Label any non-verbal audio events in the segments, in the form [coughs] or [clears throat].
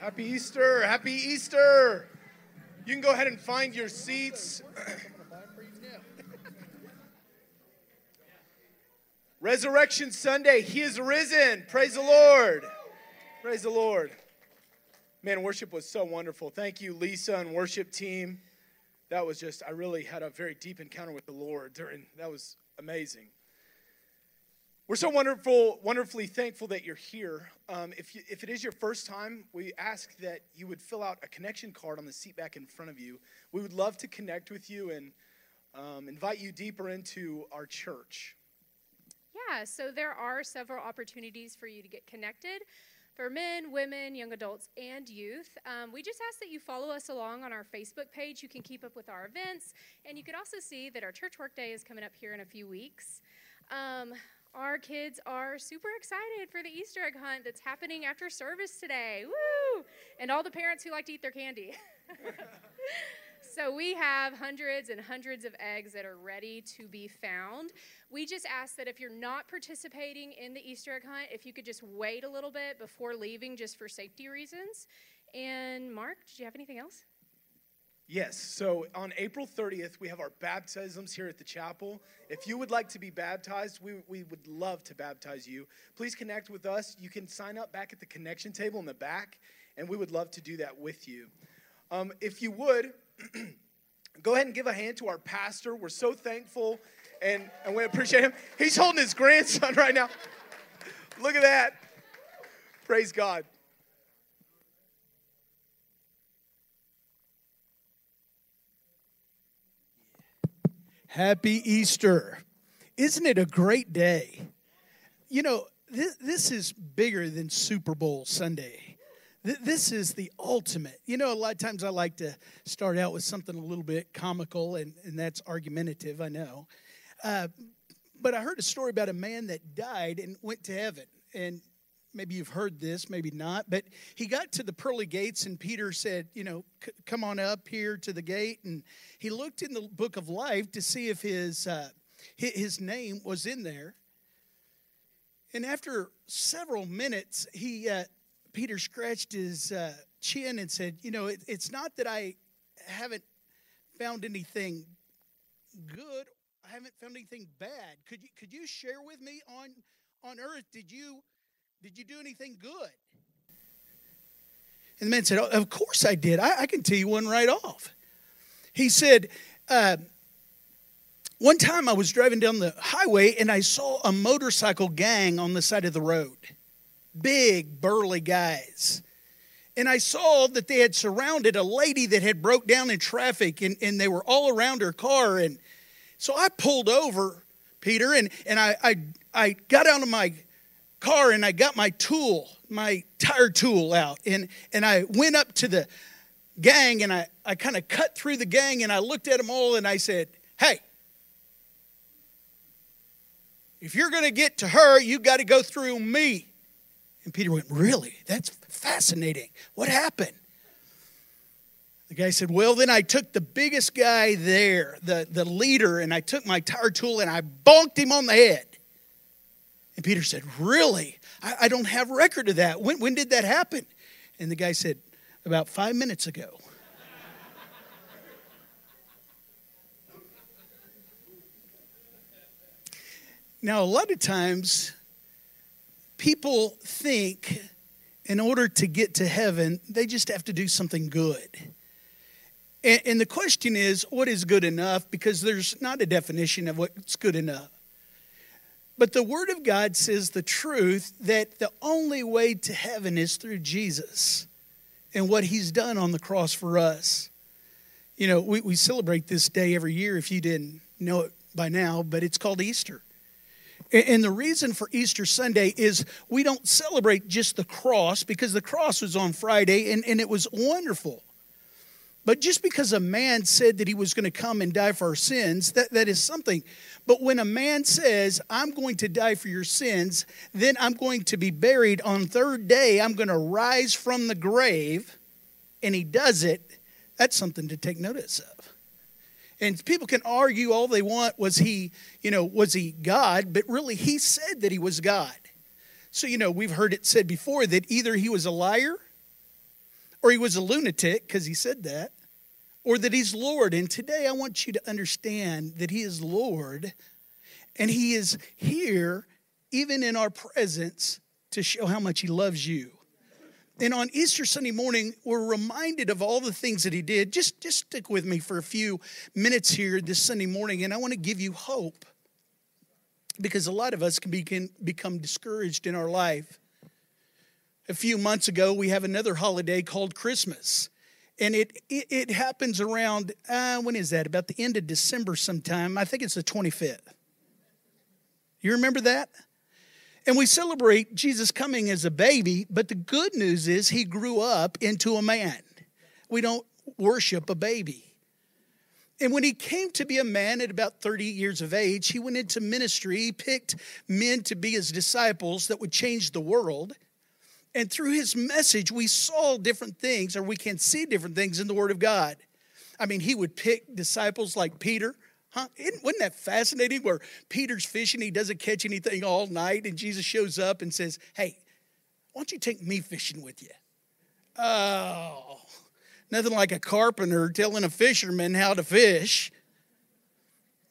Happy Easter. Happy Easter. You can go ahead and find your seats. [coughs] Resurrection Sunday. He is risen. Praise the Lord. Praise the Lord. Man, worship was so wonderful. Thank you, Lisa and worship team. That was just, I really had a very deep encounter with the Lord during, that was amazing. We're so wonderful, wonderfully thankful that you're here. Um, if, you, if it is your first time, we ask that you would fill out a connection card on the seat back in front of you. We would love to connect with you and um, invite you deeper into our church. Yeah, so there are several opportunities for you to get connected for men, women, young adults, and youth. Um, we just ask that you follow us along on our Facebook page. You can keep up with our events, and you can also see that our church work day is coming up here in a few weeks. Um, our kids are super excited for the Easter egg hunt that's happening after service today. Woo! And all the parents who like to eat their candy. [laughs] so we have hundreds and hundreds of eggs that are ready to be found. We just ask that if you're not participating in the Easter egg hunt, if you could just wait a little bit before leaving just for safety reasons. And Mark, did you have anything else? Yes, so on April 30th, we have our baptisms here at the chapel. If you would like to be baptized, we, we would love to baptize you. Please connect with us. You can sign up back at the connection table in the back, and we would love to do that with you. Um, if you would, [clears throat] go ahead and give a hand to our pastor. We're so thankful and, and we appreciate him. He's holding his grandson [laughs] right now. Look at that. Praise God. Happy Easter. Isn't it a great day? You know, this, this is bigger than Super Bowl Sunday. This is the ultimate. You know, a lot of times I like to start out with something a little bit comical, and, and that's argumentative, I know. Uh, but I heard a story about a man that died and went to heaven. And maybe you've heard this, maybe not, but he got to the pearly gates, and Peter said, You know, come on up here to the gate. And he looked in the book of life to see if his, uh, his name was in there. And after several minutes, he, uh, Peter scratched his uh, chin and said, You know, it, it's not that I haven't found anything good. I haven't found anything bad. Could you, could you share with me on, on earth? Did you did you do anything good? And the man said, oh, Of course I did. I, I, can tell you one right off. He said, uh, One time I was driving down the highway and I saw a motorcycle gang on the side of the road. Big, burly guys. And I saw that they had surrounded a lady that had broke down in traffic and, and they were all around her car. And so I pulled over, Peter, and, and I, I, I got out of my car and I got my tool, my tire tool out, and, and I went up to the gang and I, I kind of cut through the gang and I looked at them all and I said, Hey, if you're going to get to her, you've got to go through me. And Peter went, Really? That's fascinating. What happened? The guy said, Well, then I took the biggest guy there, the, the leader, and I took my tire tool and I bonked him on the head. And Peter said, Really? I, I don't have record of that. When, when did that happen? And the guy said, About five minutes ago. now, a lot of times, people think in order to get to heaven, they just have to do something good. And, and, the question is, what is good enough? Because there's not a definition of what's good enough. But the Word of God says the truth that the only way to heaven is through Jesus and what He's done on the cross for us. You know, we, we celebrate this day every year, if you didn't know it by now, but it's called Easter. And the reason for Easter Sunday is we don't celebrate just the cross because the cross was on Friday and, and it was wonderful. But just because a man said that he was going to come and die for our sins, that, that is something. But when a man says, I'm going to die for your sins, then I'm going to be buried on third day, I'm going to rise from the grave, and he does it, that's something to take notice of. And people can argue all they want was he, you know, was he God? But really, he said that he was God. So, you know, we've heard it said before that either he was a liar or he was a lunatic because he said that, or that he's Lord. And today I want you to understand that he is Lord and he is here, even in our presence, to show how much he loves you. And on Easter Sunday morning, we're reminded of all the things that he did. Just, just stick with me for a few minutes here this Sunday morning, and I want to give you hope because a lot of us can, be, can become discouraged in our life. A few months ago, we have another holiday called Christmas. And it, it, it happens around, uh, when is that? About the end of December sometime. I think it's the 25th. You remember that? And we celebrate Jesus coming as a baby, but the good news is he grew up into a man. We don't worship a baby. And when he came to be a man at about 30 years of age, he went into ministry. He picked men to be his disciples that would change the world. And through his message, we saw different things, or we can see different things in the Word of God. I mean, he would pick disciples like Peter, Huh? Wasn't that fascinating where Peter's fishing, he doesn't catch anything all night, and Jesus shows up and says, Hey, why don't you take me fishing with you? Oh, nothing like a carpenter telling a fisherman how to fish.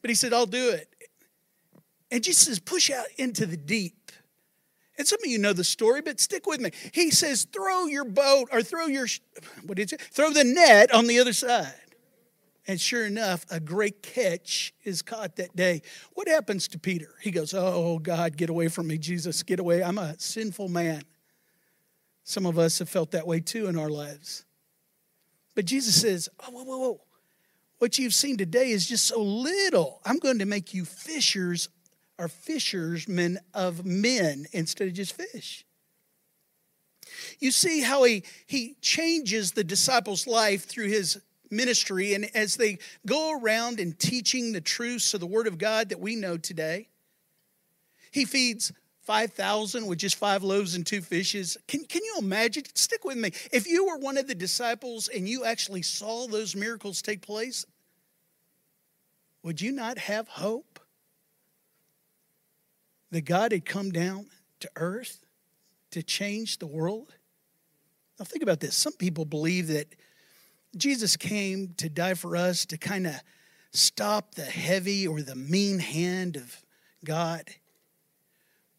But he said, I'll do it. And Jesus says, Push out into the deep. And some of you know the story, but stick with me. He says, Throw your boat or throw your, what did you, throw the net on the other side. And sure enough, a great catch is caught that day. What happens to Peter? He goes, Oh, God, get away from me, Jesus, get away. I'm a sinful man. Some of us have felt that way too in our lives. But Jesus says, Oh, whoa, whoa, whoa. What you've seen today is just so little. I'm going to make you fishers or fishermen of men instead of just fish. You see how he, he changes the disciples' life through his ministry. And as they go around and teaching the truths of the Word of God that we know today, he feeds 5,000 with just five loaves and two fishes. Can, can you imagine? Stick with me. If you were one of the disciples and you actually saw those miracles take place, would you not have hope that God had come down to earth to change the world? Now, think about this. Some people believe that Jesus came to die for us to kind of stop the heavy or the mean hand of God.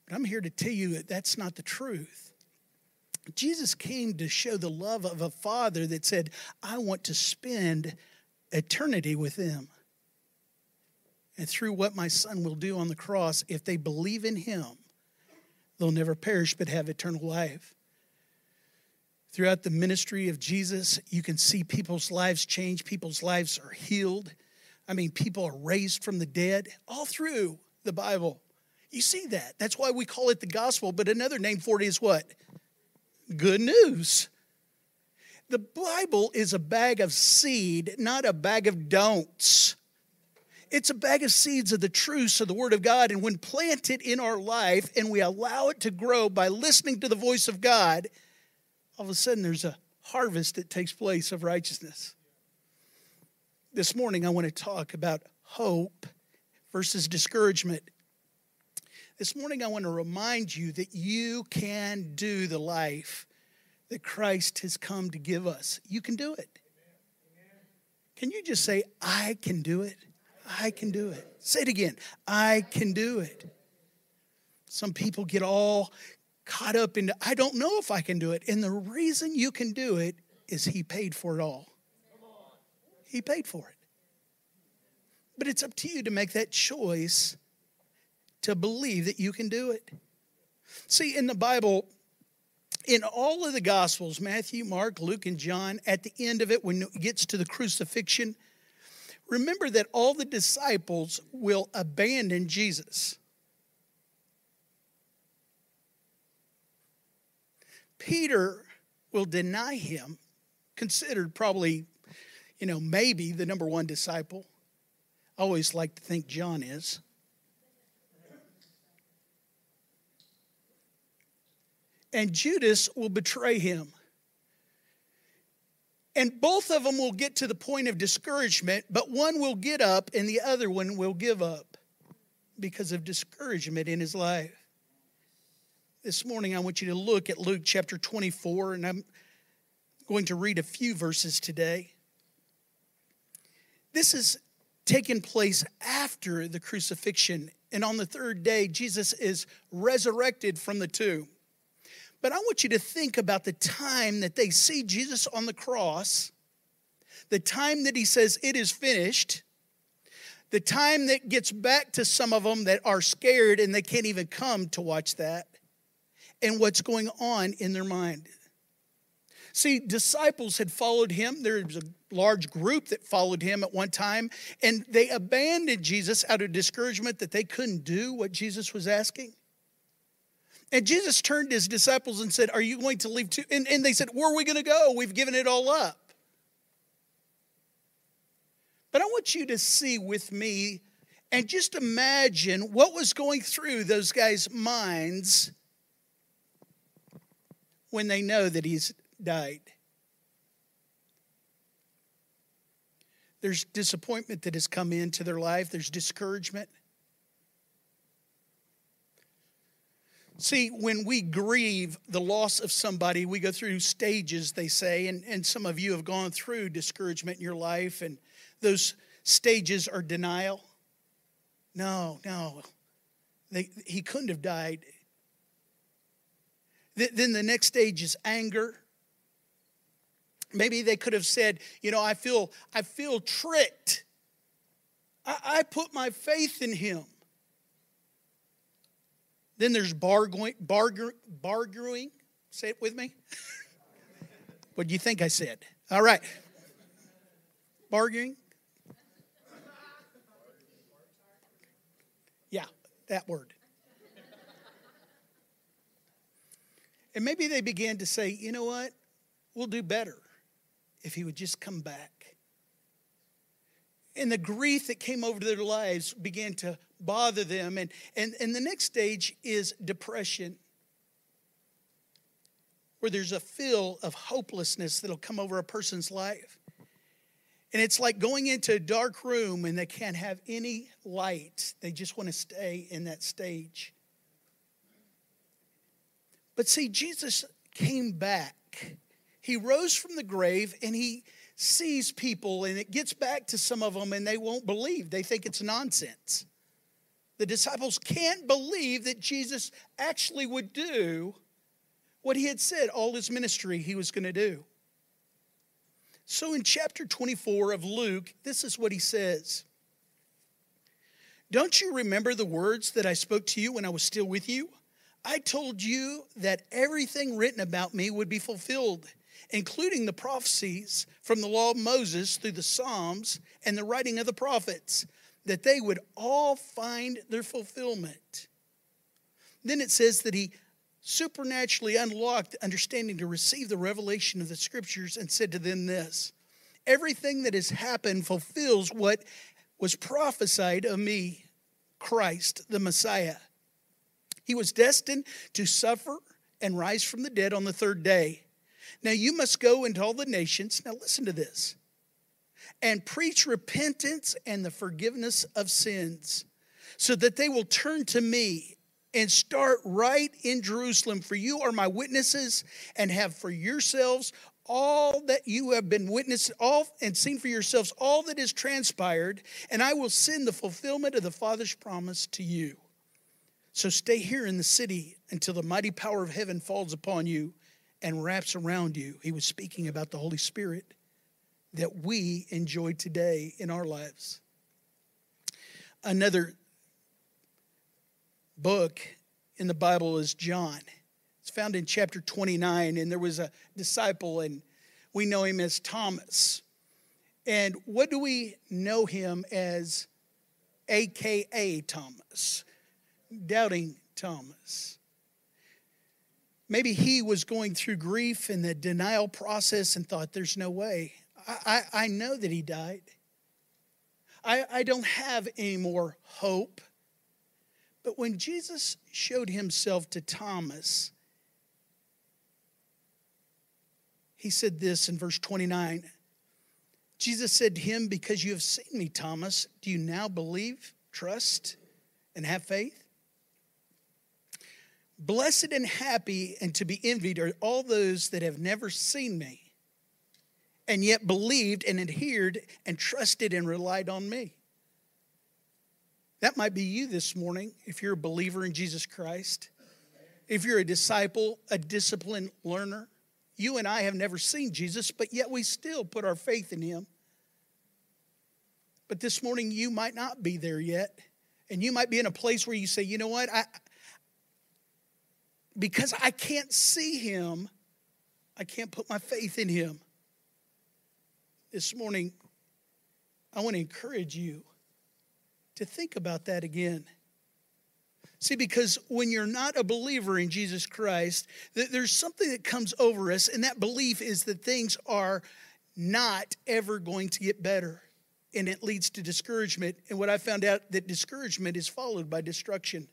But I'm here to tell you that that's not the truth. Jesus came to show the love of a father that said, I want to spend eternity with them. And through what my son will do on the cross, if they believe in him, they'll never perish but have eternal life. Throughout the ministry of Jesus, you can see people's lives change, people's lives are healed. I mean, people are raised from the dead all through the Bible. You see that. That's why we call it the gospel, but another name for it is what? Good news. The Bible is a bag of seed, not a bag of don'ts. It's a bag of seeds of the truths of the Word of God. And when planted in our life and we allow it to grow by listening to the voice of God, all of a sudden there's a harvest that takes place of righteousness. This morning, I want to talk about hope versus discouragement. This morning, I want to remind you that you can do the life that Christ has come to give us. You can do it. Can you just say, I can do it? I can do it. Say it again. I can do it. Some people get all caught up in, I don't know if I can do it. And the reason you can do it is He paid for it all. He paid for it. But it's up to you to make that choice to believe that you can do it. See, in the Bible, in all of the Gospels, Matthew, Mark, Luke, and John, at the end of it, when it gets to the crucifixion, remember that all the disciples will abandon Jesus. Peter will deny him, considered probably, you know, maybe the number one disciple. I always like to think John is. And Judas will betray him. And both of them will get to the point of discouragement, but one will get up and the other one will give up because of discouragement in his life this morning, I want you to look at Luke chapter 24, and I'm going to read a few verses today. This is taken place after the crucifixion. And on the third day, Jesus is resurrected from the tomb. But I want you to think about the time that they see Jesus on the cross, the time that he says, It is finished, the time that gets back to some of them that are scared and they can't even come to watch that, and what's going on in their mind. See, disciples had followed him. There was a large group that followed him at one time, and they abandoned Jesus out of discouragement that they couldn't do what Jesus was asking. And Jesus turned to his disciples and said, Are you going to leave too? And, and they said, Where are we going to go? We've given it all up. But I want you to see with me and just imagine what was going through those guys' minds when they know that he's died. There's disappointment that has come into their life, there's discouragement. See, when we grieve the loss of somebody, we go through stages, they say, and, and some of you have gone through discouragement in your life, and those stages are denial. No, no, they, he couldn't have died. Then the next stage is anger. Maybe they could have said, you know, I feel, I feel tricked. I, I put my faith in him. Then there's bargaining, bargaining. Say it with me. [laughs] what do you think I said? All right. Bargaining. Yeah, that word. And maybe they began to say, you know what? We'll do better if he would just come back. And the grief that came over their lives began to bother them. And, and, and the next stage is depression, where there's a feel of hopelessness that'll come over a person's life. And it's like going into a dark room and they can't have any light. They just want to stay in that stage. But see, Jesus came back. He rose from the grave and he sees people, and it gets back to some of them, and they won't believe. They think it's nonsense. The disciples can't believe that Jesus actually would do what he had said all his ministry he was going to do. So in chapter 24 of Luke, this is what he says Don't you remember the words that I spoke to you when I was still with you? I told you that everything written about me would be fulfilled, including the prophecies from the law of Moses through the Psalms and the writing of the prophets, that they would all find their fulfillment. Then it says that he supernaturally unlocked understanding to receive the revelation of the scriptures and said to them this Everything that has happened fulfills what was prophesied of me, Christ, the Messiah. He was destined to suffer and rise from the dead on the third day. Now you must go into all the nations. Now listen to this and preach repentance and the forgiveness of sins so that they will turn to me and start right in Jerusalem. For you are my witnesses and have for yourselves all that you have been witnessed all and seen for yourselves all that is transpired and i will send the fulfillment of the father's promise to you so stay here in the city until the mighty power of heaven falls upon you and wraps around you. He was speaking about the Holy Spirit that we enjoy today in our lives. Another book in the Bible is John. It's found in chapter 29, and there was a disciple, and we know him as Thomas. And what do we know him as? AKA Thomas doubting Thomas. Maybe he was going through grief and the denial process and thought, there's no way. I, I, know that he died. I, I don't have any more hope. But when Jesus showed himself to Thomas, he said this in verse 29. Jesus said to him, Because you have seen me, Thomas, do you now believe, trust, and have faith? Blessed and happy and to be envied are all those that have never seen me and yet believed and adhered and trusted and relied on me. That might be you this morning if you're a believer in Jesus Christ. If you're a disciple, a disciplined learner. You and I have never seen Jesus, but yet we still put our faith in him. But this morning, you might not be there yet. And you might be in a place where you say, you know what? I, because I can't see him, I can't put my faith in him. This morning, I want to encourage you to think about that again. See, because when you're not a believer in Jesus Christ, there's something that comes over us, and that belief is that things are not ever going to get better. And it leads to discouragement. And what I found out that discouragement is followed by destruction.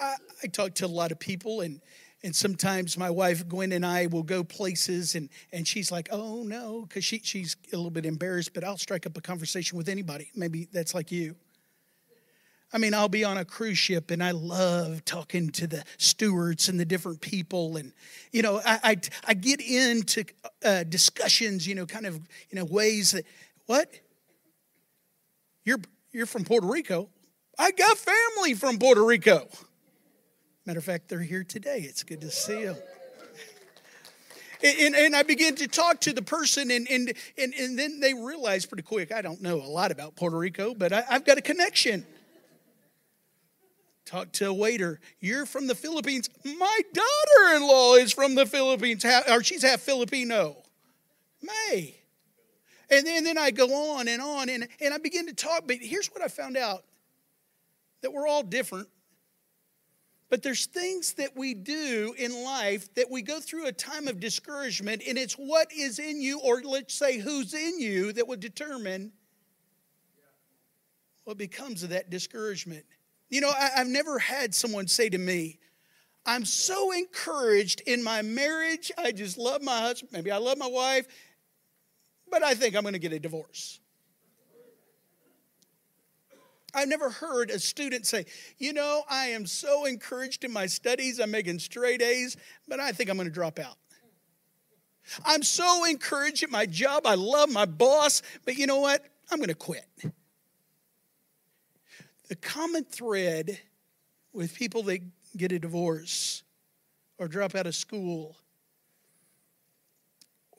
I, I to a lot of people, and and sometimes my wife Gwen and I will go places, and and she's like, "Oh no," because she she's a little bit embarrassed, but I'll strike up a conversation with anybody. Maybe that's like you. I mean, I'll be on a cruise ship and I love talking to the stewards and the different people. And, you know, I, I, I get into uh, discussions, you know, kind of, you know, ways that, what? You're, you're from Puerto Rico. I got family from Puerto Rico. Matter of fact, they're here today. It's good to see them. And, and, I begin to talk to the person, and, and, and, and then they realize pretty quick I don't know a lot about Puerto Rico, but I, I've got a connection. Talk to a waiter. You're from the Philippines. My daughter in law is from the Philippines, or she's half Filipino. May. And then, and then I go on and on, and, and I begin to talk. But here's what I found out that we're all different. But there's things that we do in life that we go through a time of discouragement, and it's what is in you, or let's say who's in you, that will determine what becomes of that discouragement. You know, I, have never had someone say to me, I'm so encouraged in my marriage. I just love my husband. Maybe I love my wife, but I think I'm going to get a divorce. I've never heard a student say, You know, I am so encouraged in my studies. I'm making straight A's, but I think I'm going to drop out. I'm so encouraged at my job. I love my boss, but you know what? I'm going to quit. The common thread with people that get a divorce or drop out of school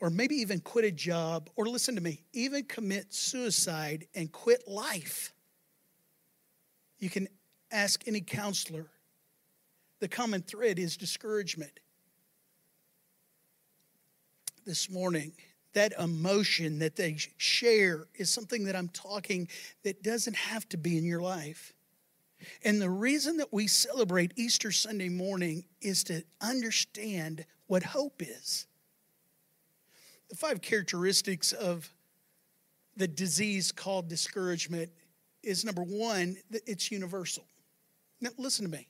or maybe even quit a job or listen to me, even commit suicide and quit life. You can ask any counselor. The common thread is discouragement. This morning, that emotion that they share is something that I'm talking that doesn't have to be in your life. And the reason that we celebrate Easter Sunday morning is to understand what hope is. The five characteristics of the disease called discouragement is number one, it's universal. Now, listen to me.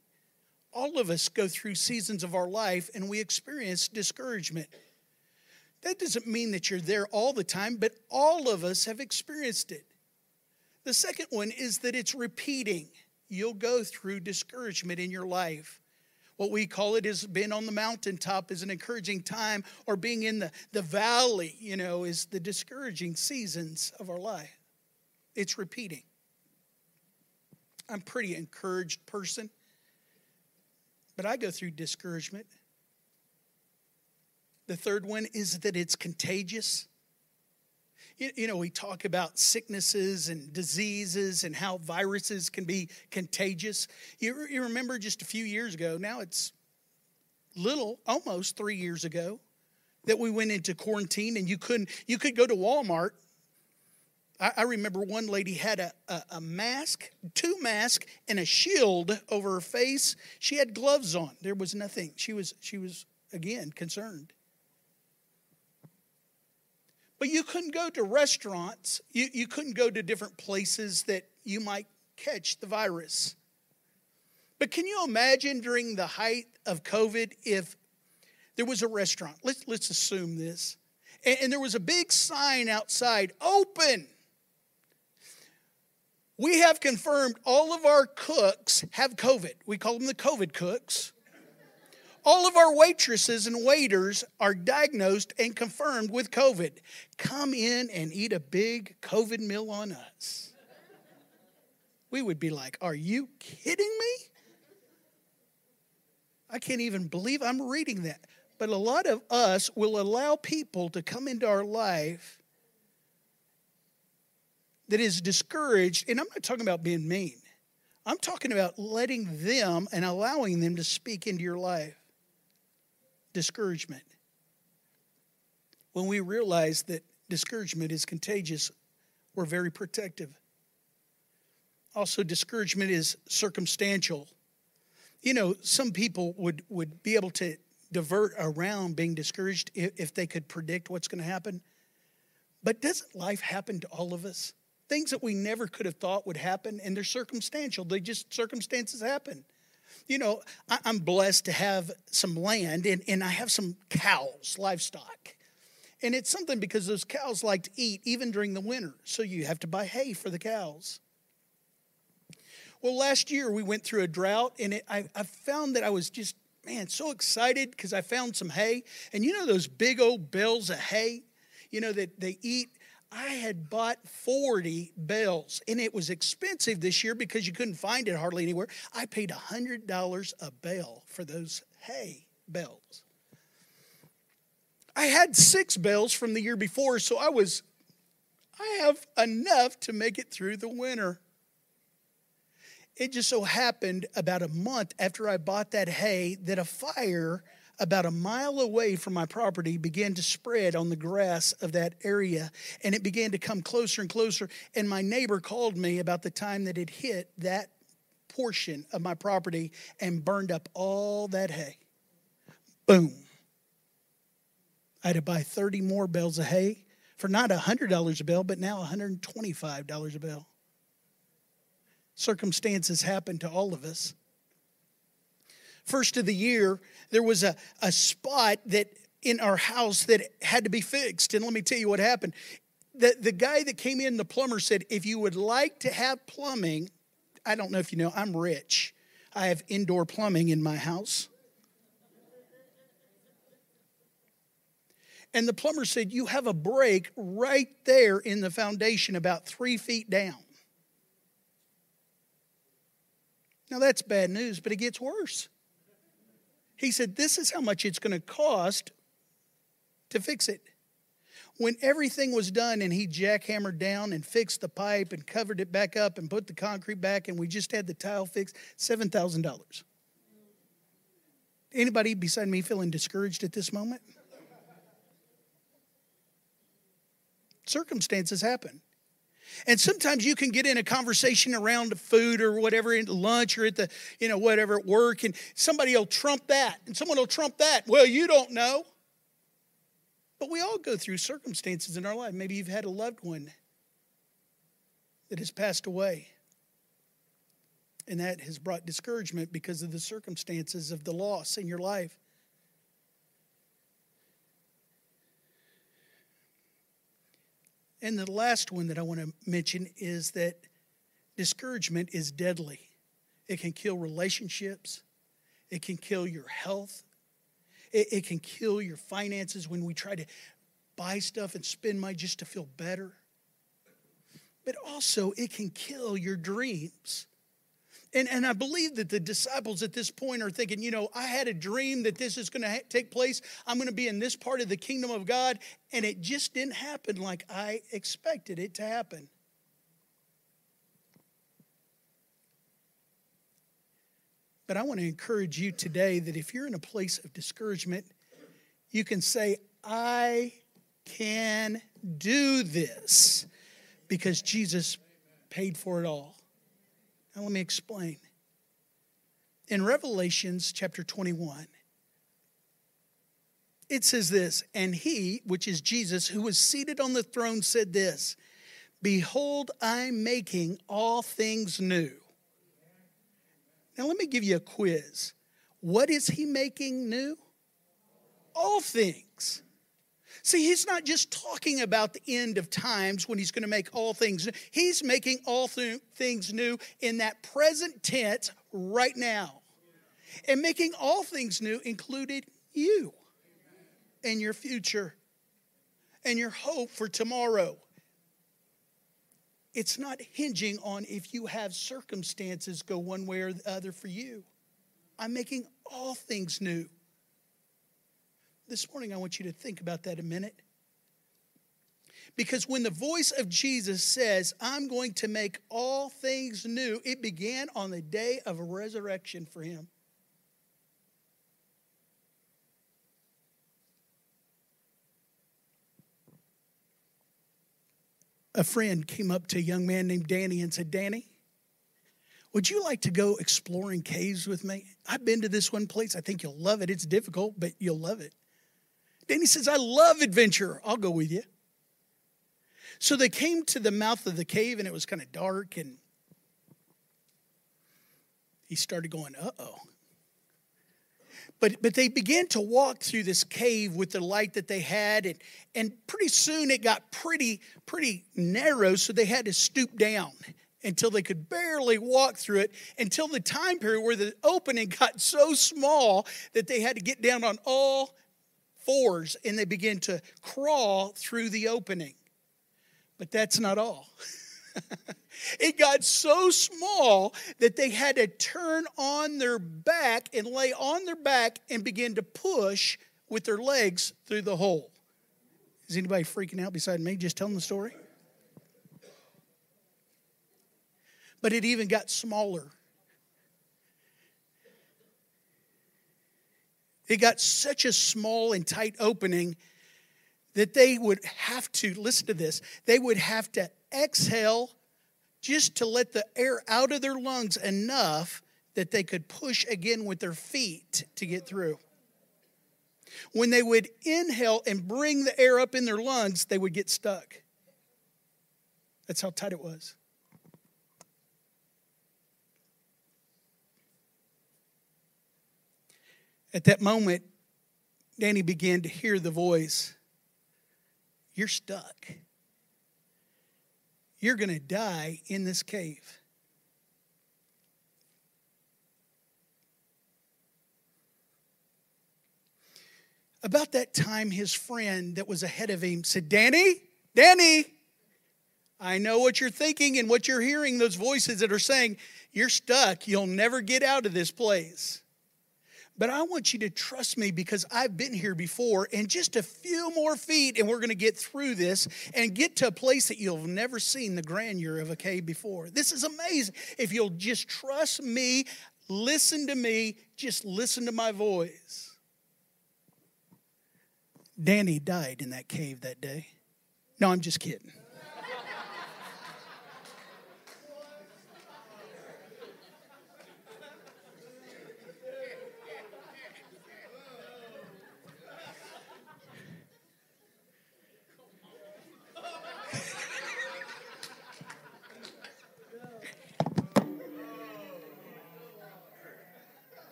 All of us go through seasons of our life and we experience discouragement. That doesn't mean that you're there all the time, but all of us have experienced it. The second one is that it's repeating. You'll go through discouragement in your life. What we call it is being on the mountaintop is an encouraging time, or being in the, the valley, you know, is the discouraging seasons of our life. It's repeating. I'm pretty encouraged person, but I go through discouragement. The third one is that it's contagious. You, know, we talk about sicknesses and diseases and how viruses can be contagious. You, you remember just a few years ago, now it's little, almost three years ago, that we went into quarantine and you couldn't, you could go to Walmart. I, I remember one lady had a, a, a mask, two masks, and a shield over her face. She had gloves on. There was nothing. She was, she was again concerned. But you couldn't go to restaurants, you, you couldn't go to different places that you might catch the virus. But can you imagine during the height of COVID if there was a restaurant? Let's, let's assume this. And, and there was a big sign outside open. We have confirmed all of our cooks have COVID. We call them the COVID cooks. All of our waitresses and waiters are diagnosed and confirmed with COVID. Come in and eat a big COVID meal on us. We would be like, Are you kidding me? I can't even believe I'm reading that. But a lot of us will allow people to come into our life that is discouraged. And I'm not talking about being mean, I'm talking about letting them and allowing them to speak into your life. Discouragement. When we realize that discouragement is contagious, we're very protective. Also, discouragement is circumstantial. You know, some people would, would be able to divert around being discouraged if, if they could predict what's going to happen. But doesn't life happen to all of us? Things that we never could have thought would happen, and they're circumstantial. They just, circumstances happen. You know, I, I'm blessed to have some land, and, and I have some cows, livestock. And it's something because those cows like to eat even during the winter. So you have to buy hay for the cows. Well, last year we went through a drought, and it, I, I found that I was just, man, so excited because I found some hay. And you know those big old bales of hay, you know, that they eat? I had bought 40 bales, and it was expensive this year because you couldn't find it hardly anywhere. I paid $100 a bale for those hay bales. I had six bales from the year before, so I was, I have enough to make it through the winter. It just so happened about a month after I bought that hay that a fire about a mile away from my property began to spread on the grass of that area and it began to come closer and closer and my neighbor called me about the time that it hit that portion of my property and burned up all that hay. Boom. I had to buy 30 more bales of hay for not $100 a bale but now $125 a bale. Circumstances happen to all of us. First of the year, there was a, a spot that in our house that had to be fixed. And let me tell you what happened. The, the guy that came in, the plumber, said, If you would like to have plumbing, I don't know if you know, I'm rich. I have indoor plumbing in my house. And the plumber said, You have a break right there in the foundation, about three feet down. Now, that's bad news, but it gets worse. He said, This is how much it's going to cost to fix it. When everything was done and he jackhammered down and fixed the pipe and covered it back up and put the concrete back and we just had the tile fixed, $7,000. Anybody beside me feeling discouraged at this moment? Circumstances happen. And sometimes you can get in a conversation around food or whatever, at lunch or at the, you know, whatever at work, and somebody will trump that, and someone will trump that. Well, you don't know. But we all go through circumstances in our life. Maybe you've had a loved one that has passed away. And that has brought discouragement because of the circumstances of the loss in your life. And the last one that I want to mention is that discouragement is deadly. It can kill relationships, it can kill your health, it, it can kill your finances when we try to buy stuff and spend money just to feel better. But also, it can kill your dreams. And, and I believe that the disciples at this point are thinking, you know, I had a dream that this is going to ha- take place. I'm going to be in this part of the kingdom of God. And it just didn't happen like I expected it to happen. But I want to encourage you today that if you're in a place of discouragement, you can say, I can do this because Jesus paid for it all. Now, let me explain. In Revelations chapter 21, it says this, and he, which is Jesus, who was seated on the throne, said this Behold, I'm making all things new. Now, let me give you a quiz. What is he making new? All things. See, he's not just talking about the end of times when he's going to make all things new. He's making all th- things new in that present tense right now. And making all things new included you and your future and your hope for tomorrow. It's not hinging on if you have circumstances go one way or the other for you. I'm making all things new. This morning, I want you to think about that a minute. Because when the voice of Jesus says, I'm going to make all things new, it began on the day of resurrection for him. A friend came up to a young man named Danny and said, Danny, would you like to go exploring caves with me? I've been to this one place. I think you'll love it. It's difficult, but you'll love it. Danny says, I love adventure. I'll go with you. So they came to the mouth of the cave and it was kind of dark and he started going, uh oh. But, but they began to walk through this cave with the light that they had, and, and pretty soon it got pretty, pretty narrow, so they had to stoop down until they could barely walk through it until the time period where the opening got so small that they had to get down on all fours and they begin to crawl through the opening. But that's not all. [laughs] it got so small that they had to turn on their back and lay on their back and begin to push with their legs through the hole. Is anybody freaking out beside me just telling the story? But it even got smaller. It got such a small and tight opening that they would have to, listen to this, they would have to exhale just to let the air out of their lungs enough that they could push again with their feet to get through. When they would inhale and bring the air up in their lungs, they would get stuck. That's how tight it was. At that moment, Danny began to hear the voice You're stuck. You're going to die in this cave. About that time, his friend that was ahead of him said, Danny, Danny, I know what you're thinking and what you're hearing, those voices that are saying, You're stuck. You'll never get out of this place. But I want you to trust me because I've been here before, and just a few more feet, and we're going to get through this and get to a place that you've never seen the grandeur of a cave before. This is amazing. If you'll just trust me, listen to me, just listen to my voice. Danny died in that cave that day. No, I'm just kidding.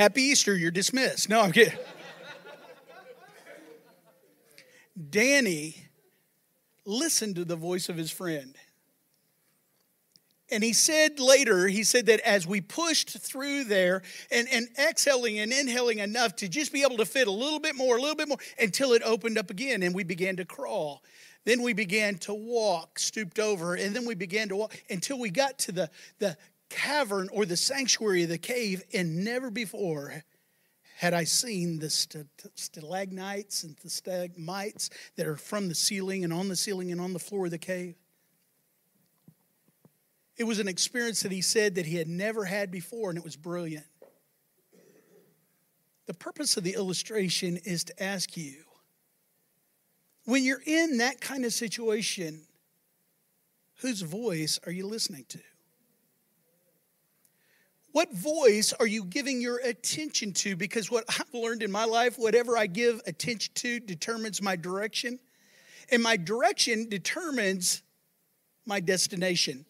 Happy Easter, you're dismissed. No, I'm kidding. Danny listened to the voice of his friend. And he said later, he said that as we pushed through there and, and exhaling and inhaling enough to just be able to fit a little bit more, a little bit more, until it opened up again and we began to crawl. Then we began to walk, stooped over, and then we began to walk until we got to the, the cavern or the sanctuary of the cave, and never before had I seen the stalagmites and the stalagmites that are from the ceiling and on the ceiling and on the floor of the cave. It was an experience that he said that he had never had before, and it was brilliant. The purpose of the illustration is to ask you when you're in that kind of situation, whose voice are you listening to? What voice are you giving your attention to? Because what I've learned in my life, whatever I give attention to determines my direction, and my direction determines my destination.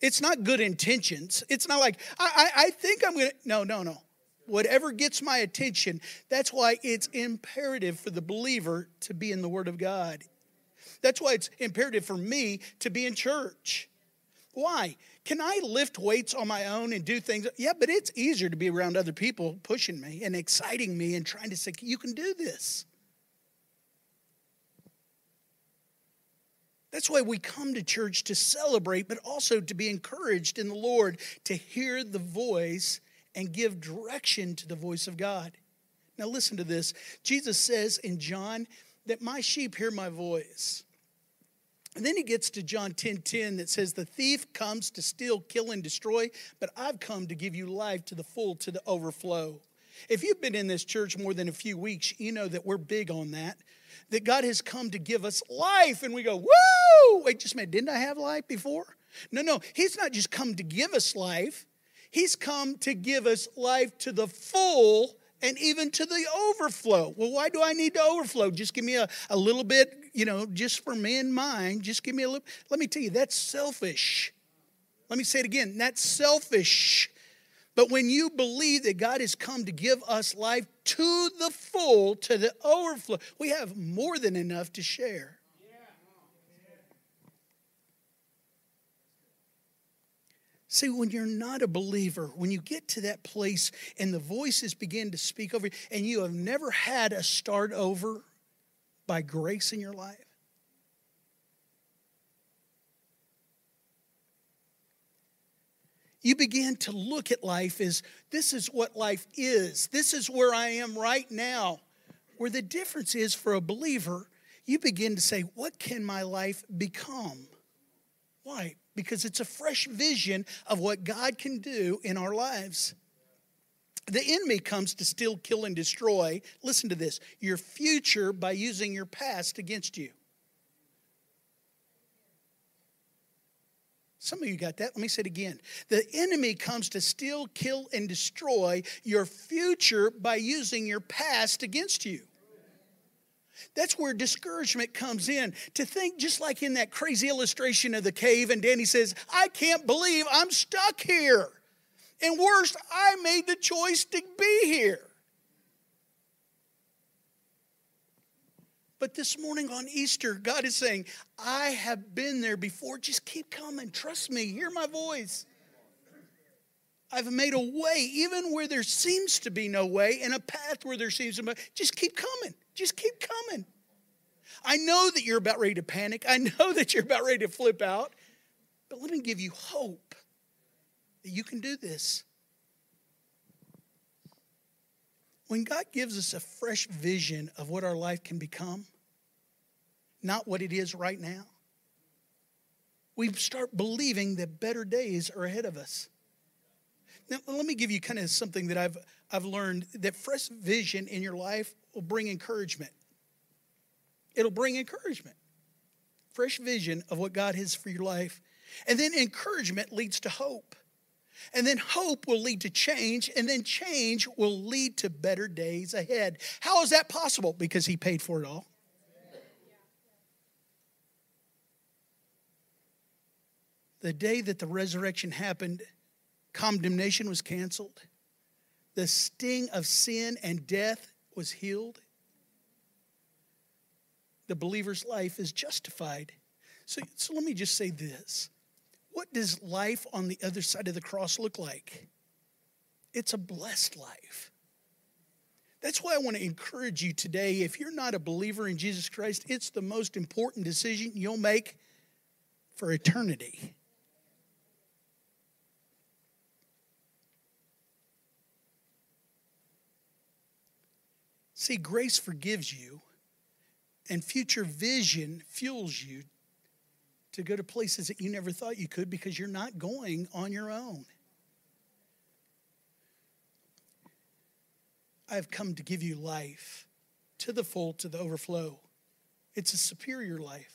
It's not good intentions. It's not like, I, I, I think I'm gonna, no, no, no. Whatever gets my attention, that's why it's imperative for the believer to be in the Word of God. That's why it's imperative for me to be in church. Why? Can I lift weights on my own and do things? Yeah, but it's easier to be around other people pushing me and exciting me and trying to say, you can do this. That's why we come to church to celebrate, but also to be encouraged in the Lord, to hear the voice and give direction to the voice of God. Now, listen to this. Jesus says in John that my sheep hear my voice. And then he gets to John 10 10 that says, The thief comes to steal, kill, and destroy, but I've come to give you life to the full, to the overflow. If you've been in this church more than a few weeks, you know that we're big on that. That God has come to give us life. And we go, Woo! Wait just a minute, didn't I have life before? No, no, He's not just come to give us life, He's come to give us life to the full and even to the overflow. Well, why do I need to overflow? Just give me a, a little bit, you know, just for me and mine. Just give me a little. Let me tell you, that's selfish. Let me say it again that's selfish. But when you believe that God has come to give us life to the full, to the overflow, we have more than enough to share. See, when you're not a believer, when you get to that place and the voices begin to speak over you, and you have never had a start over by grace in your life, you begin to look at life as this is what life is. This is where I am right now. Where the difference is for a believer, you begin to say, What can my life become? Why? Because it's a fresh vision of what God can do in our lives. The enemy comes to steal, kill, and destroy. Listen to this your future by using your past against you. Some of you got that. Let me say it again. The enemy comes to steal, kill, and destroy your future by using your past against you. That's where discouragement comes in. To think, just like in that crazy illustration of the cave, and Danny says, I can't believe I'm stuck here. And worst, I made the choice to be here. But this morning on Easter, God is saying, I have been there before. Just keep coming. Trust me. Hear my voice. I've made a way, even where there seems to be no way, and a path where there seems to be. Just keep coming. Just keep coming. I know that you're about ready to panic. I know [laughs] that you're about ready to flip out. But let me give you hope that you can do this. When God gives us a fresh vision of what our life can become, not what it is right now, we start believing that better days are ahead of us. Now, let me give you kind of something that I've, I've learned that fresh vision in your life will bring encouragement. It'll bring encouragement. Fresh vision of what God has for your life. And then encouragement leads to hope. And then hope will lead to change, and then change will lead to better days ahead. How is that possible? Because He paid for it all. The day that the resurrection happened, condemnation was canceled, the sting of sin and death was healed. The believer's life is justified. So, so let me just say this. What does life on the other side of the cross look like? It's a blessed life. That's why I want to encourage you today. If you're not a believer in Jesus Christ, it's the most important decision you'll make for eternity. See, grace forgives you, and future vision fuels you to go to places that you never thought you could because you're not going on your own. I've come to give you life to the full, to the overflow. It's a superior life.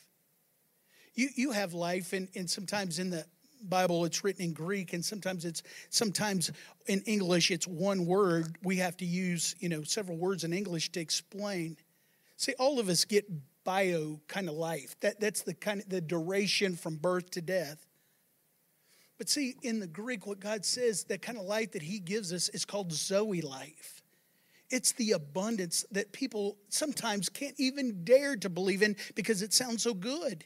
You, you have life, and, and sometimes in the Bible it's written in Greek and sometimes it's sometimes in English it's one word. We have to use, you know, several words in English to explain. See, all of us get bio kind of life. That that's the kind of the duration from birth to death. But see, in the Greek, what God says, that kind of life that He gives us is called Zoe life. It's the abundance that people sometimes can't even dare to believe in because it sounds so good.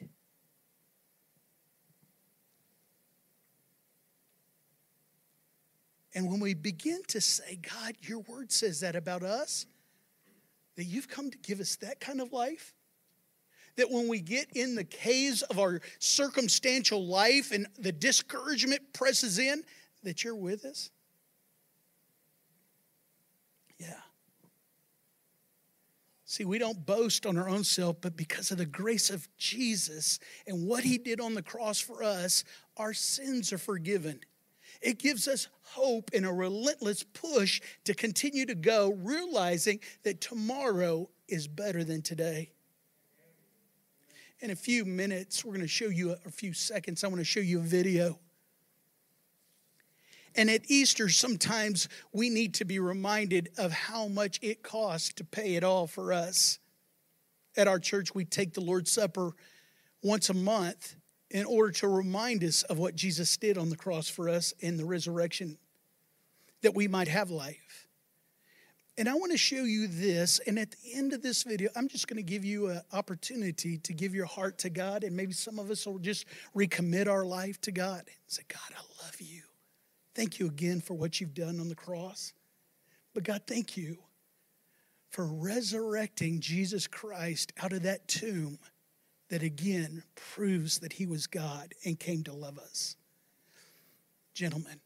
And when we begin to say, God, your word says that about us, that you've come to give us that kind of life, that when we get in the caves of our circumstantial life and the discouragement presses in, that you're with us? Yeah. See, we don't boast on our own self, but because of the grace of Jesus and what he did on the cross for us, our sins are forgiven. It gives us hope and a relentless push to continue to go, realizing that tomorrow is better than today. In a few minutes, we're going to show you a few seconds. I want to show you a video. And at Easter, sometimes we need to be reminded of how much it costs to pay it all for us. At our church, we take the Lord's Supper once a month in order to remind us of what Jesus did on the cross for us in the resurrection, that we might have life. And I want to show you this. And at the end of this video, I'm just going to give you an opportunity to give your heart to God. And maybe some of us will just recommit our life to God and say, God, I love you. Thank you again for what you've done on the cross. But God, thank you for resurrecting Jesus Christ out of that tomb that again proves that he was God and came to love us. Gentlemen,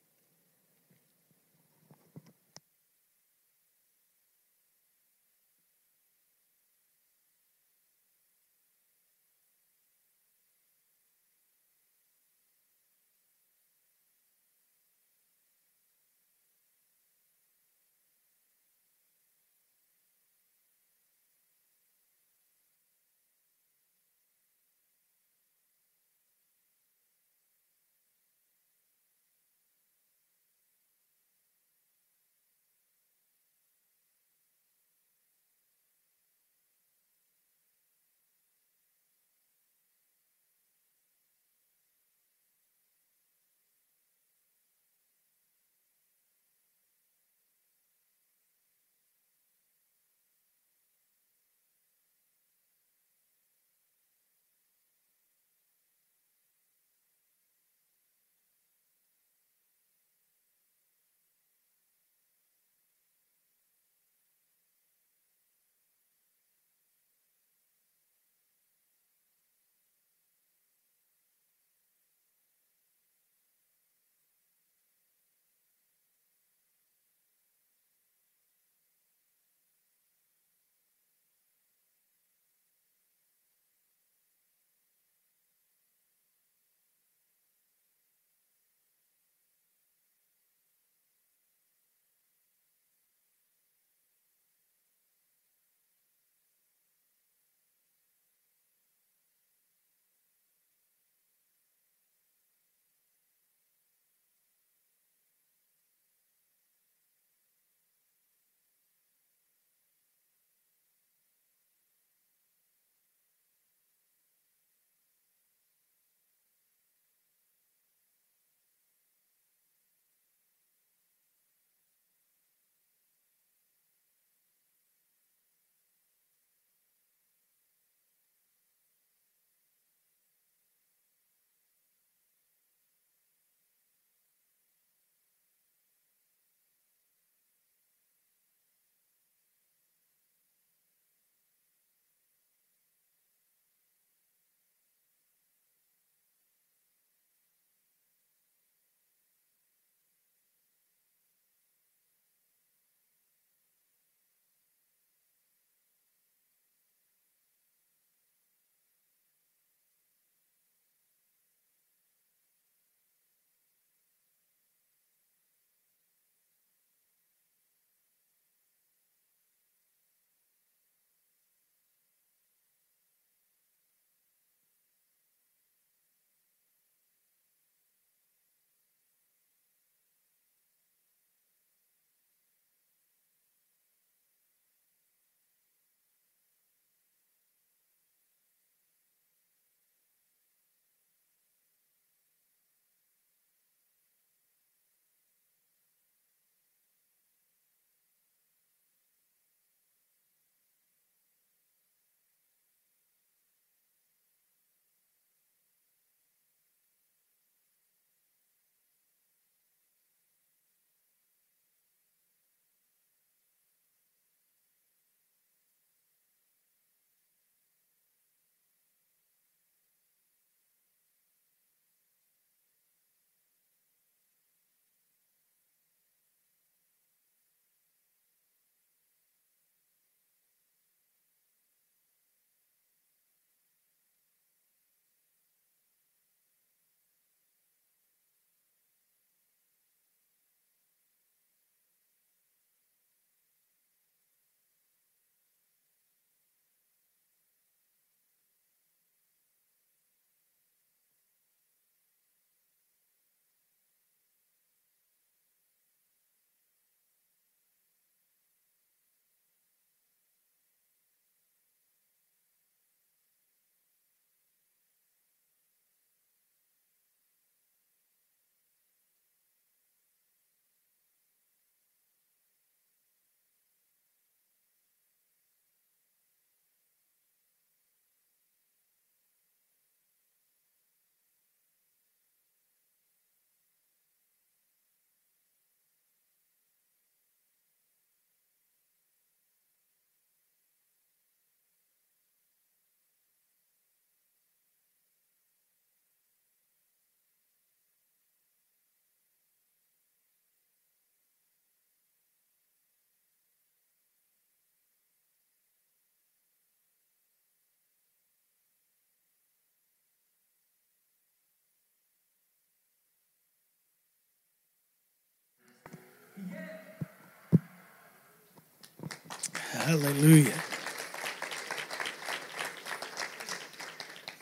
Hallelujah.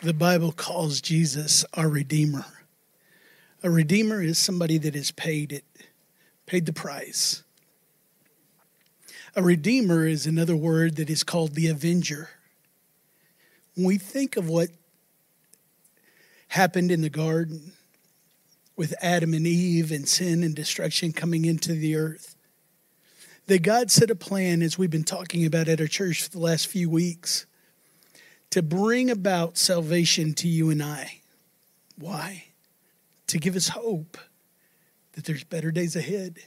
The Bible calls Jesus our Redeemer. A Redeemer is somebody that has paid it, paid the price. A Redeemer is another word that is called the Avenger. When we think of what happened in the garden with Adam and Eve and sin and destruction coming into the earth, that God set a plan, as we've been talking about at our church for the last few weeks, to bring about salvation to you and I. Why? To give us hope that there's better days ahead.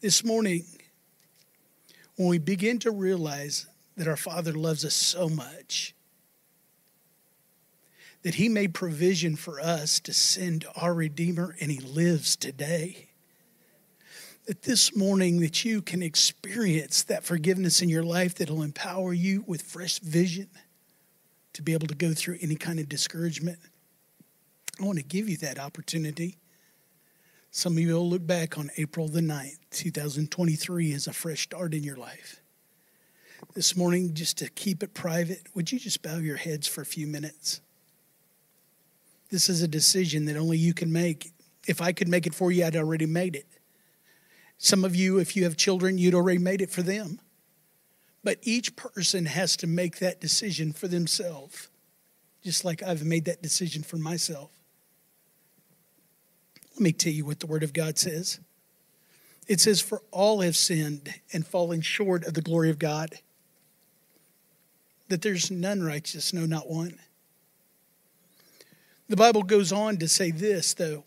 This morning, when we begin to realize that our Father loves us so much, that He made provision for us to send our Redeemer, and He lives today that this morning that you can experience that forgiveness in your life that'll empower you with fresh vision to be able to go through any kind of discouragement. I want to give you that opportunity. Some of you will look back on April the 9th, 2023 as a fresh start in your life. This morning, just to keep it private, would you just bow your heads for a few minutes? This is a decision that only you can make. If I could make it for you, I'd already made it. Some of you, if you have children, you'd already made it for them. But each person has to make that decision for themselves, just like I've made that decision for myself. Let me tell you what the Word of God says. It says, For all have sinned and fallen short of the glory of God, that there's none righteous, no, not one. The Bible goes on to say this, though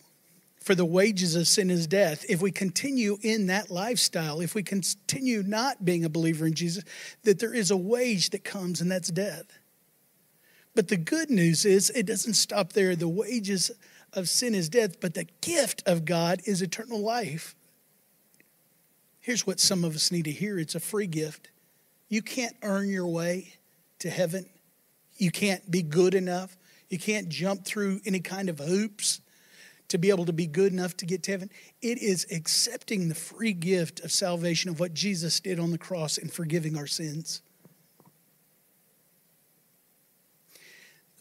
for the wages of sin is death. If we continue in that lifestyle, if we continue not being a believer in Jesus, that there is a wage that comes and that's death. But the good news is it doesn't stop there. The wages of sin is death, but the gift of God is eternal life. Here's what some of us need to hear it's a free gift. You can't earn your way to heaven, you can't be good enough, you can't jump through any kind of hoops to be able to be good enough to get to heaven. It is accepting the free gift of salvation of what Jesus did on the cross and forgiving our sins.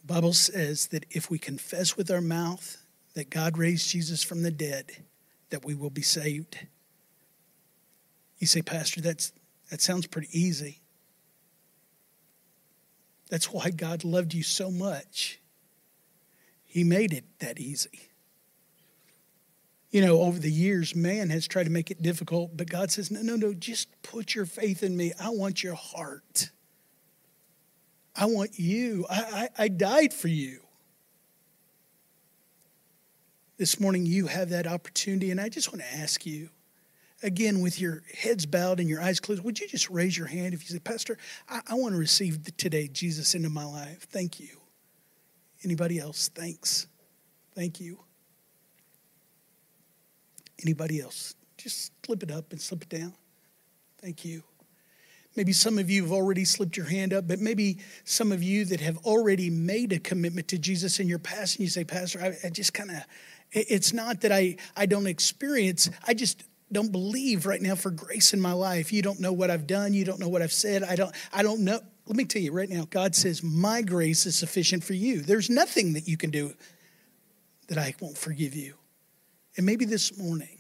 The Bible says that if we confess with our mouth that God raised Jesus from the dead, that we will be saved. You say, Pastor, that's, that sounds pretty easy. That's why God loved you so much. He made it that easy you know, over the years, man has tried to make it difficult, but God says, no, no, no, just put your faith in me. I want your heart. I want you. I, I, I died for you. This morning, you have that opportunity, and I just want to ask you, again, with your heads bowed and your eyes closed, would you just raise your hand if you say, Pastor, I, I want to receive today Jesus into my life? Thank you. Anybody else? Thanks. Thank you. Anybody else? Just slip it up and slip it down. Thank you. Maybe some of you have already slipped your hand up, but maybe some of you that have already made a commitment to Jesus in your past, and you say, Pastor, I, I just kind of, it's not that I, I don't experience, I just don't believe right now for grace in my life. You don't know what I've done, you don't know what I've said. I don't, I don't know. Let me tell you right now, God says, My grace is sufficient for you. There's nothing that you can do that I won't forgive you. And maybe this morning,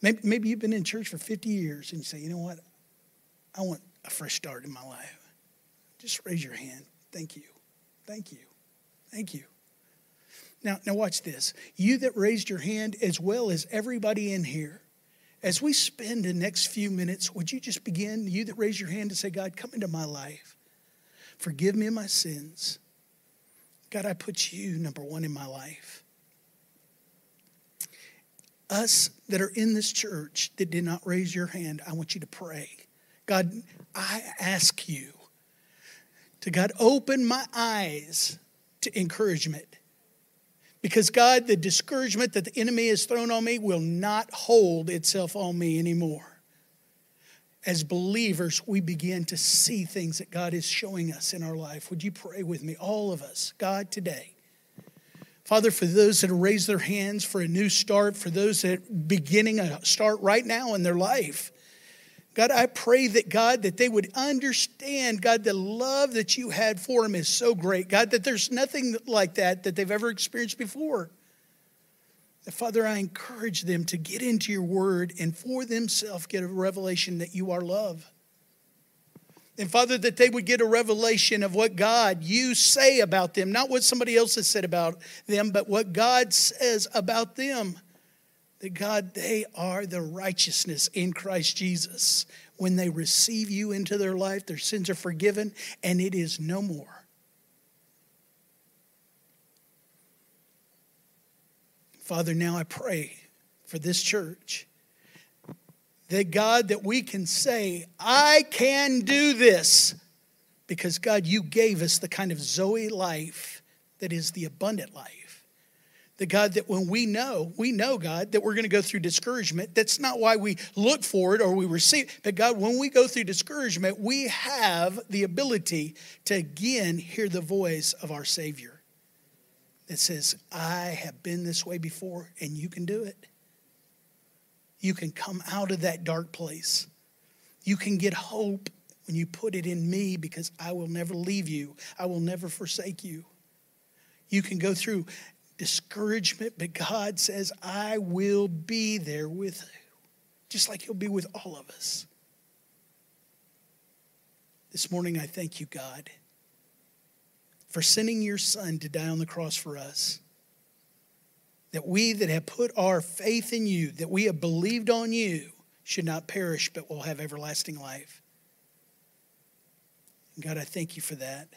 maybe, maybe you've been in church for 50 years and you say, you know what? I want a fresh start in my life. Just raise your hand. Thank you. Thank you. Thank you. Now, now watch this. You that raised your hand, as well as everybody in here, as we spend the next few minutes, would you just begin, you that raise your hand, to say, God, come into my life. Forgive me my sins. God, I put you number one in my life us that are in this church that did not raise your hand, I want you to pray. God, I ask you to God open my eyes to encouragement. Because God, the discouragement that the enemy has thrown on me will not hold itself on me anymore. As believers, we begin to see things that God is showing us in our life. Would you pray with me, all of us? God, today, Father, for those that have raised their hands for a new start, for those that are beginning a start right now in their life, God, I pray that God, that they would understand, God, the love that you had for them is so great. God, that there's nothing like that that they've ever experienced before. Father, I encourage them to get into your word and for themselves get a revelation that you are love. And Father, that they would get a revelation of what God, you say about them, not what somebody else has said about them, but what God says about them. That God, they are the righteousness in Christ Jesus. When they receive you into their life, their sins are forgiven, and it is no more. Father, now I pray for this church that God, that we can say, I can do this because God, you gave us the kind of Zoe life that is the abundant life. The God that when we know, we know, God, that we're going to go through discouragement. That's not why we look for it or we receive. But God, when we go through discouragement, we have the ability to again hear the voice of our Savior that says, I have been this way before and you can do it you can come out of that dark place. You can get hope when you put it in me because I will never leave you, I will never forsake you. You can go through discouragement, but God says, I will be there with you, just like He'll be with all of us. This morning, I thank you, God, for sending your Son to die on the cross for us that we that have put our faith in you, that we have believed on you, should not perish but will have everlasting life. And God, I thank you for that.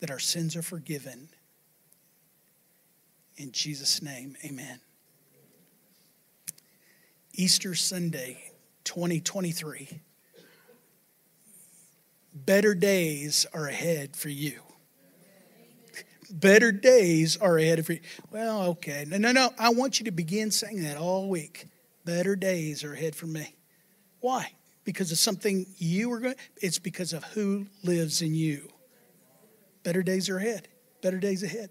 That our sins are forgiven. In Jesus' name, amen. Easter Sunday, 2023. Better days are ahead for you better days are ahead of you. Well, okay. No, no, no. I want you to begin saying that all week. Better days are ahead for me. Why? Because of something you are going it's because of who lives in you. Better days are ahead. Better days ahead.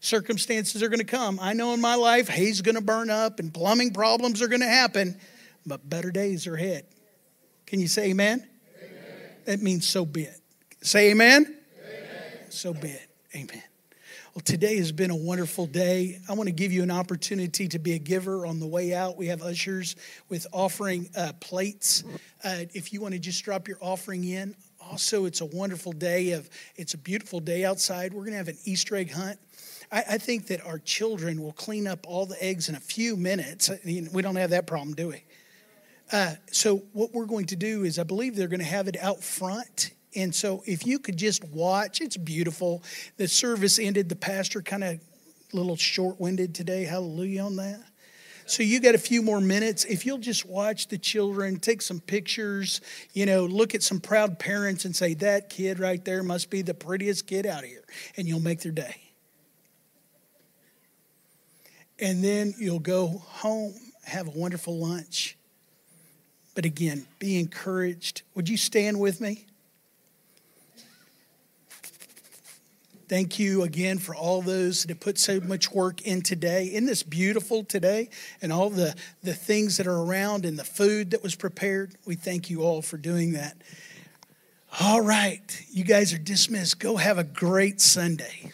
Circumstances are going to come. I know in my life, hay's going to burn up and plumbing problems are going to happen, but better days are ahead. Can you say amen? amen. That means so be it. Say amen? amen. So be it. Amen. Well, today has been a wonderful day. I want to give you an opportunity to be a giver on the way out. We have ushers with offering uh, plates. Uh, if you want to just drop your offering in. Also, it's a wonderful day of. It's a beautiful day outside. We're going to have an Easter egg hunt. I, I think that our children will clean up all the eggs in a few minutes. We don't have that problem, do we? Uh, so what we're going to do is, I believe they're going to have it out front and so if you could just watch, it's beautiful. The service ended, the pastor kind of a little short winded today. Hallelujah on that. So you got a few more minutes. If you'll just watch the children, take some pictures, you know, look at some proud parents and say, that kid right there must be the prettiest kid out here. And you'll make their day. And then you'll go home, have a wonderful lunch. But again, be encouraged. Would you stand with me? Thank you again for all those that put so much work in today. In this beautiful today and all the, the things that are around and the food that was prepared, we thank you all for doing that. All right, you guys are dismissed. Go have a great Sunday.